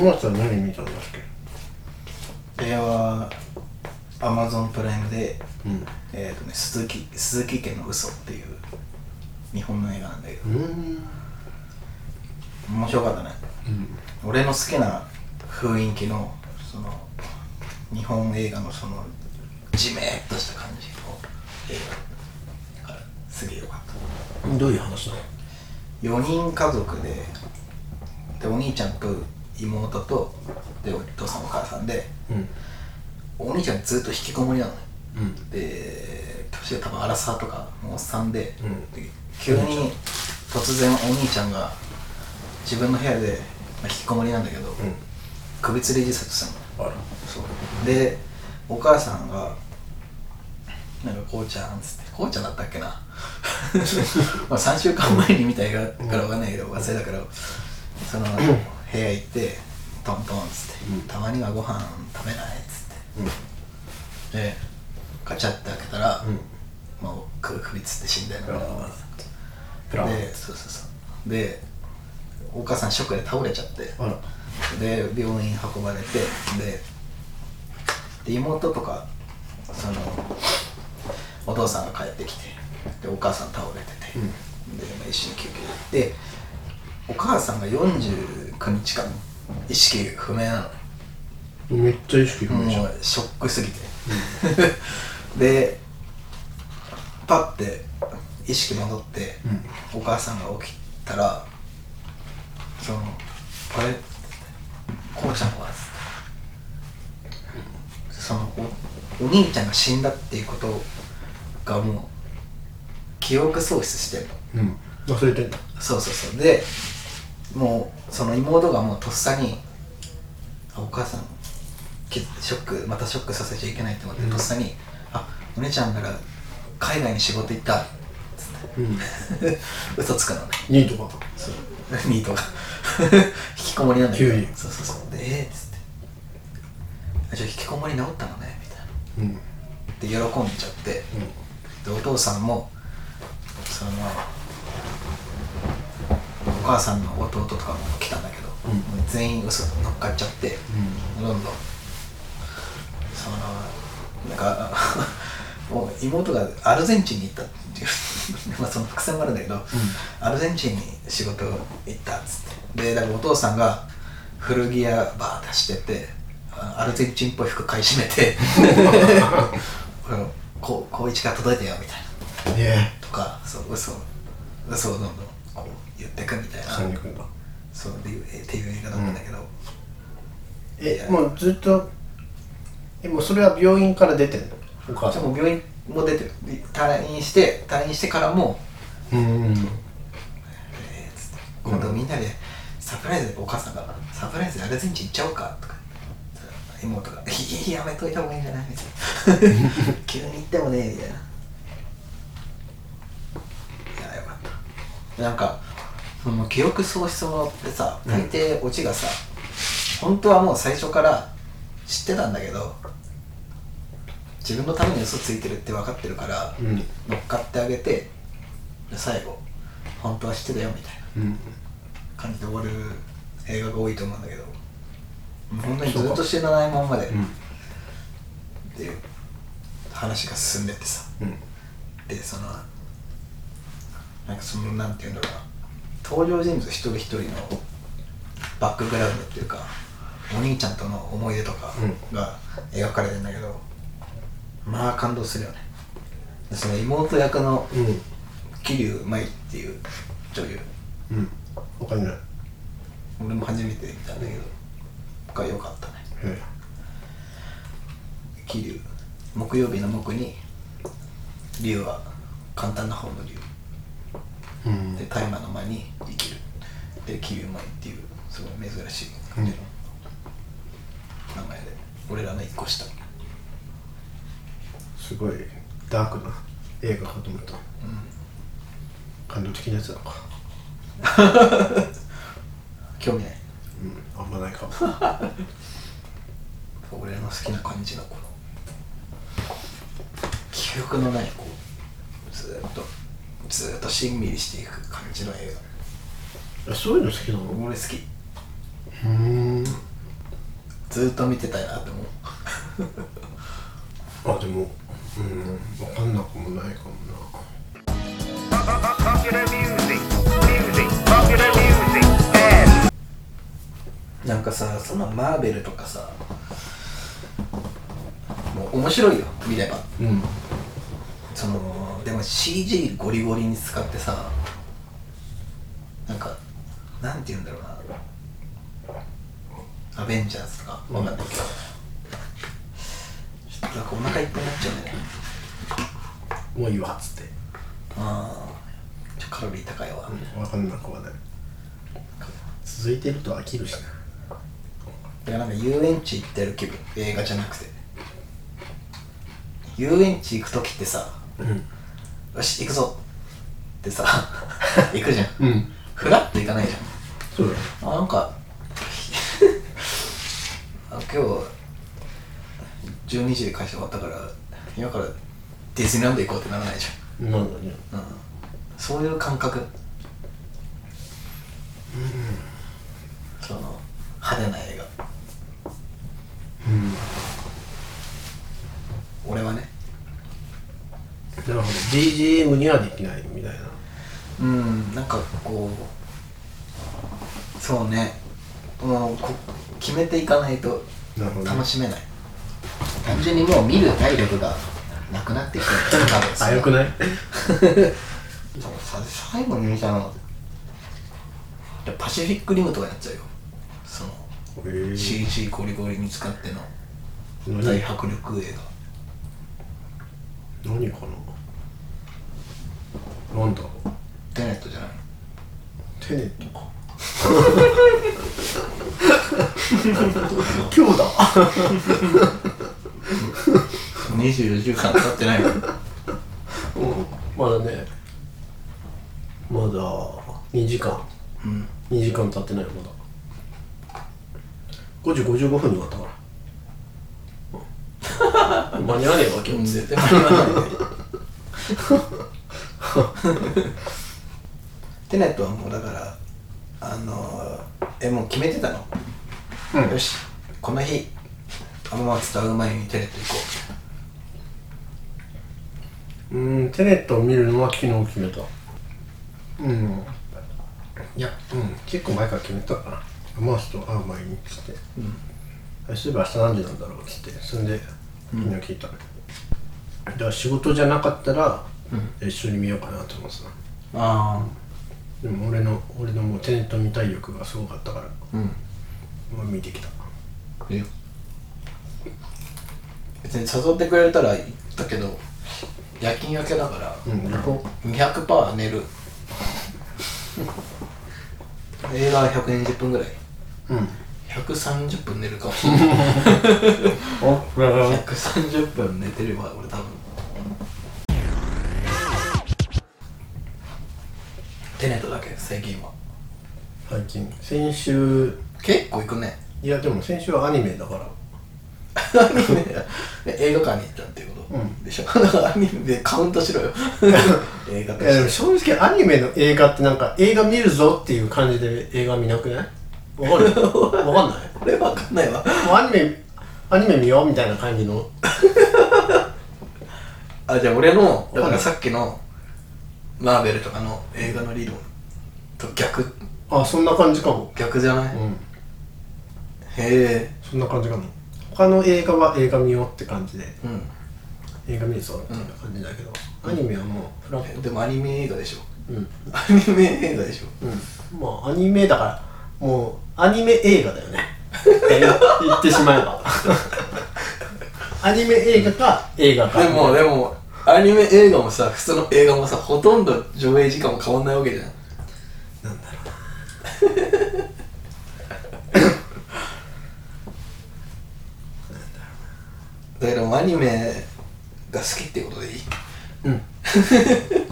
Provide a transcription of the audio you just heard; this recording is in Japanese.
思ったら何見たんだっけ？映画はアマゾンプライムで、うん。えーとね、鈴木鈴木家の嘘っていう日本の映画なんだけど。うん。面白かったね。俺の好きな雰囲気のその日本映画のそのジメッとした感じの映画だからすげえよかった。どういう話なの？4人家族ででお兄ちゃんと妹とでお父さんお母さんでうん。お兄ちゃんずっと引きこもりなのね。うん。で年が多分アラサーとかもうおっさんで,、うん。で急に突然お兄ちゃんが自分の部屋で、まあ、引きこもりなんだけど、首吊り自殺したの。あら。そう。でお母さんがなんかこうちゃんっつってこうちゃんだったっけな。まあ3週間前に見た映画からわかんないけど忘れたからその部屋行ってトントンっつって、うん。たまにはご飯食べないっつって。でガチャって開けたら、うん。もう首首つって死んだよねあプラン。でそうそうそう。でお母さんショックで倒れちゃって。あら。で病院運ばれてでで妹とかそのお父さんが帰ってきてでお母さん倒れてて、うん。で、まあ、一緒に救急ででお母さんが49日間意識不明なの。めっちゃ意識不明じゃん。もうショックすぎて、でパッて意識戻って、お母さんが起きたらその「あれ?」こうちゃんは?」そのおお兄ちゃんが死んだっていうことがもう記憶喪失してるの。うん。忘れてんだそうそうそう。でもうその妹がもうとっさにあお母さんきショックまたショックさせちゃいけないって思って、うん。とっさに「あお姉ちゃんなら海外に仕事行った」っつってうん。嘘つくのね。ニートかそう。ニートが。引きこもりなんだけど。そうそうそう。でえーっつって。あ「じゃあ引きこもり治ったのね」みたいな。うん。で喜んじゃって。でお父さんもそのお母さんの弟とかも来たんだけど、うん。全員嘘乗っかっちゃって、うん。どんどん。そのなんか もう妹がアルゼンチンに行ったっていう。まあその伏線もあるんだけど、アルゼンチンに仕事行ったっつって。でだからお父さんが古着屋バーッ出してってあアルゼンチンっぽい服買い占めて こう高一から届いたよみたいなねとかそう嘘嘘をどんどんこう言ってくみたいえな。三人くんだそうっていうえっていう映画だったんだけど、えもうずっとえもうそれは病院から出てんの？お母さんじゃあもう病院も出てる。退院して退院してからもうんえーつって。今度みんなでサプライズでお母さんが「サプライズでアルゼンチン行っちゃおうか」とか。妹が「いややめといた方がいいんじゃない?」みたいな「急に行ってもね」みたいな。いやよかった。なんかその記憶喪失ものってさ大抵オチがさ、本当はもう最初から知ってたんだけど自分のために嘘ついてるって分かってるから、うん。乗っかってあげてで最後本当は知ってたよみたいなうん。感じで終わる映画が多いと思うんだけど本当にずっと知らないまんまで、うん。っていう話が進んでってさ。うん。でそのなんかそのなんていうんだろうな登場人物一人一人のバックグラウンドっていうかお兄ちゃんとの思い出とかが描かれてんだけど、まあ感動するよね。でその妹役のうん。桐生舞っていう女優。うん。わかんない。俺も初めて見たんだけどが良かったね。へ桐生木曜日の木に龍は簡単な方の龍えうん。で大麻の間に生きる。で桐生舞っていうすごい珍しい感じの名前で。俺らの一個下。すごいダークな映画かと思った。感動的なやつなのか。興味ない。うん。あんまないか。も 俺らの好きな感じのこの。記憶のないこうずーっとずーっとしんみりしていく感じの映あそういうの好きなの？画俺好き。うん。ずーっと見てたいなって思う。あでもうん分かんなくもないかも and なんかさそのマーベルとかさもう面白いよ見れば。なうん。そのでも CG ゴリゴリに使ってさなんかなんて言うんだろうな。アベンジャーズとかわかんないけど、ちょっとなんかお腹いっぱいになっちゃうんだよね。もういいわっつって。ああちょカロリー高いわ、分かんなくはない続いてると飽きるしな。だからなんか遊園地行ってる気分。映画じゃなくて。遊園地行く時ってさうんよし行くぞ。ってさ 行くじゃん。うん。フラッと行かないじそうだよ。ゃんあなんか あ今日12時で会社終わったから今からディズニーランド行こうってならないじなんだね。ゃん、うん、そういう感覚。その派手な映画。うん。俺はねなるほど。BGM にはできないみたいな。うんなんかこうそうね。もうこ決めていかないと楽しめない。単純にもう見る体力がなくなってきてる多分早くない？さ最後に見たのパシフィックリムとかやっちゃうよ。その CG ゴリゴリに使っての何？大迫力映画。何かな？なんだろう。テネットじゃないテネットか。今日だ。24時間経ってないようん。まだね。まだ2時間。うん。2時間経ってないよまだ。5時55分に終わったから、う ん間に合わねえわ今日。絶対間に合わね テネットはもうだからあのえもう決めてたの、うん。よしこの日天松と会う前にテネット行こう。んテネットを見るのは昨日決めた。うん。いやうん結構前から決めてたかな。マースと会う前にっつって。う、うん、あそういえば明日何時なんだろうっつってそれでみんな聞いたの、だから仕事じゃなかったら、一緒に見ようかなと思ってた。あでも俺の俺のもうテネット見たい欲がすごかったから、あうん。まあ、見てきた。いいよ。別に誘ってくれたら行ったけど夜勤明けだからうん。旅行200%寝る。映画は120分ぐらい。うん。130分寝るかもしれない。おこれは130分寝てれば俺多分テネットだけ最近は。最近。先週。結構行くね。いやでも先週はアニメだから。アニメ？で映画館に行ったっていうこと、うん。でしょ？だからアニメでカウントしろよ。映画といやでもして正直アニメの映画ってなんか映画見るぞっていう感じで映画見なくない？わかる わかんない？俺わかんないわ。もうアニメアニメ見ようみたいな感じの。あじゃあ俺のだからさっきのマーベルとかの映画の理論と逆。あそんな感じかも。逆じゃない、うん。へえ。そんな感じかも。他の映画は映画見ようって感じで。うん。映画見るぞみたいな感じだけど、アニメはもうフラット。えでもアニメ映画でしょ。うん。アニメ映画でしょ。うん。まあアニメだからもうアニメ映画だよね。って言ってしまえば。アニメ映画か映画か。でもでもアニメ映画もさ普通の映画もさほとんど上映時間も変わんないわけじゃん。なんだろだからもうアニメが好きってことでいい？ううん